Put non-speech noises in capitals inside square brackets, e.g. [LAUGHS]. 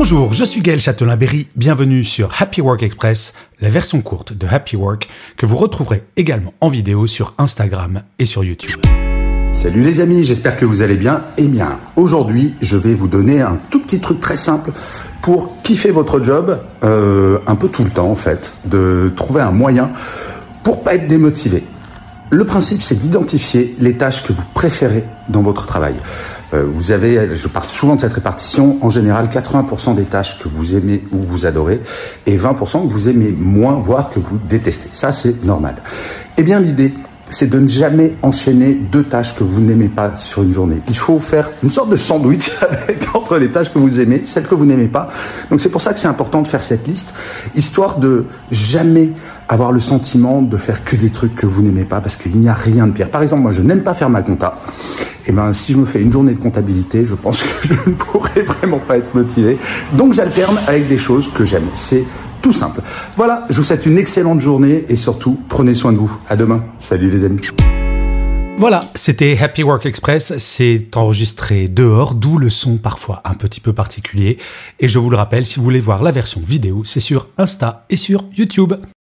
Bonjour, je suis Gaël Châtelain-Berry, bienvenue sur Happy Work Express, la version courte de Happy Work que vous retrouverez également en vidéo sur Instagram et sur YouTube. Salut les amis, j'espère que vous allez bien. Eh bien, aujourd'hui, je vais vous donner un tout petit truc très simple pour kiffer votre job euh, un peu tout le temps en fait, de trouver un moyen pour pas être démotivé. Le principe, c'est d'identifier les tâches que vous préférez dans votre travail. Euh, vous avez, je parle souvent de cette répartition, en général 80% des tâches que vous aimez ou vous adorez et 20% que vous aimez moins, voire que vous détestez. Ça, c'est normal. Eh bien, l'idée, c'est de ne jamais enchaîner deux tâches que vous n'aimez pas sur une journée. Il faut faire une sorte de sandwich [LAUGHS] entre les tâches que vous aimez, celles que vous n'aimez pas. Donc c'est pour ça que c'est important de faire cette liste, histoire de jamais avoir le sentiment de faire que des trucs que vous n'aimez pas, parce qu'il n'y a rien de pire. Par exemple, moi, je n'aime pas faire ma compta. Et eh ben, si je me fais une journée de comptabilité, je pense [LAUGHS] que je ne pourrais vraiment pas être motivé. Donc, j'alterne avec des choses que j'aime. C'est tout simple. Voilà, je vous souhaite une excellente journée et surtout, prenez soin de vous. À demain. Salut les amis. Voilà, c'était Happy Work Express. C'est enregistré dehors, d'où le son parfois un petit peu particulier. Et je vous le rappelle, si vous voulez voir la version vidéo, c'est sur Insta et sur YouTube.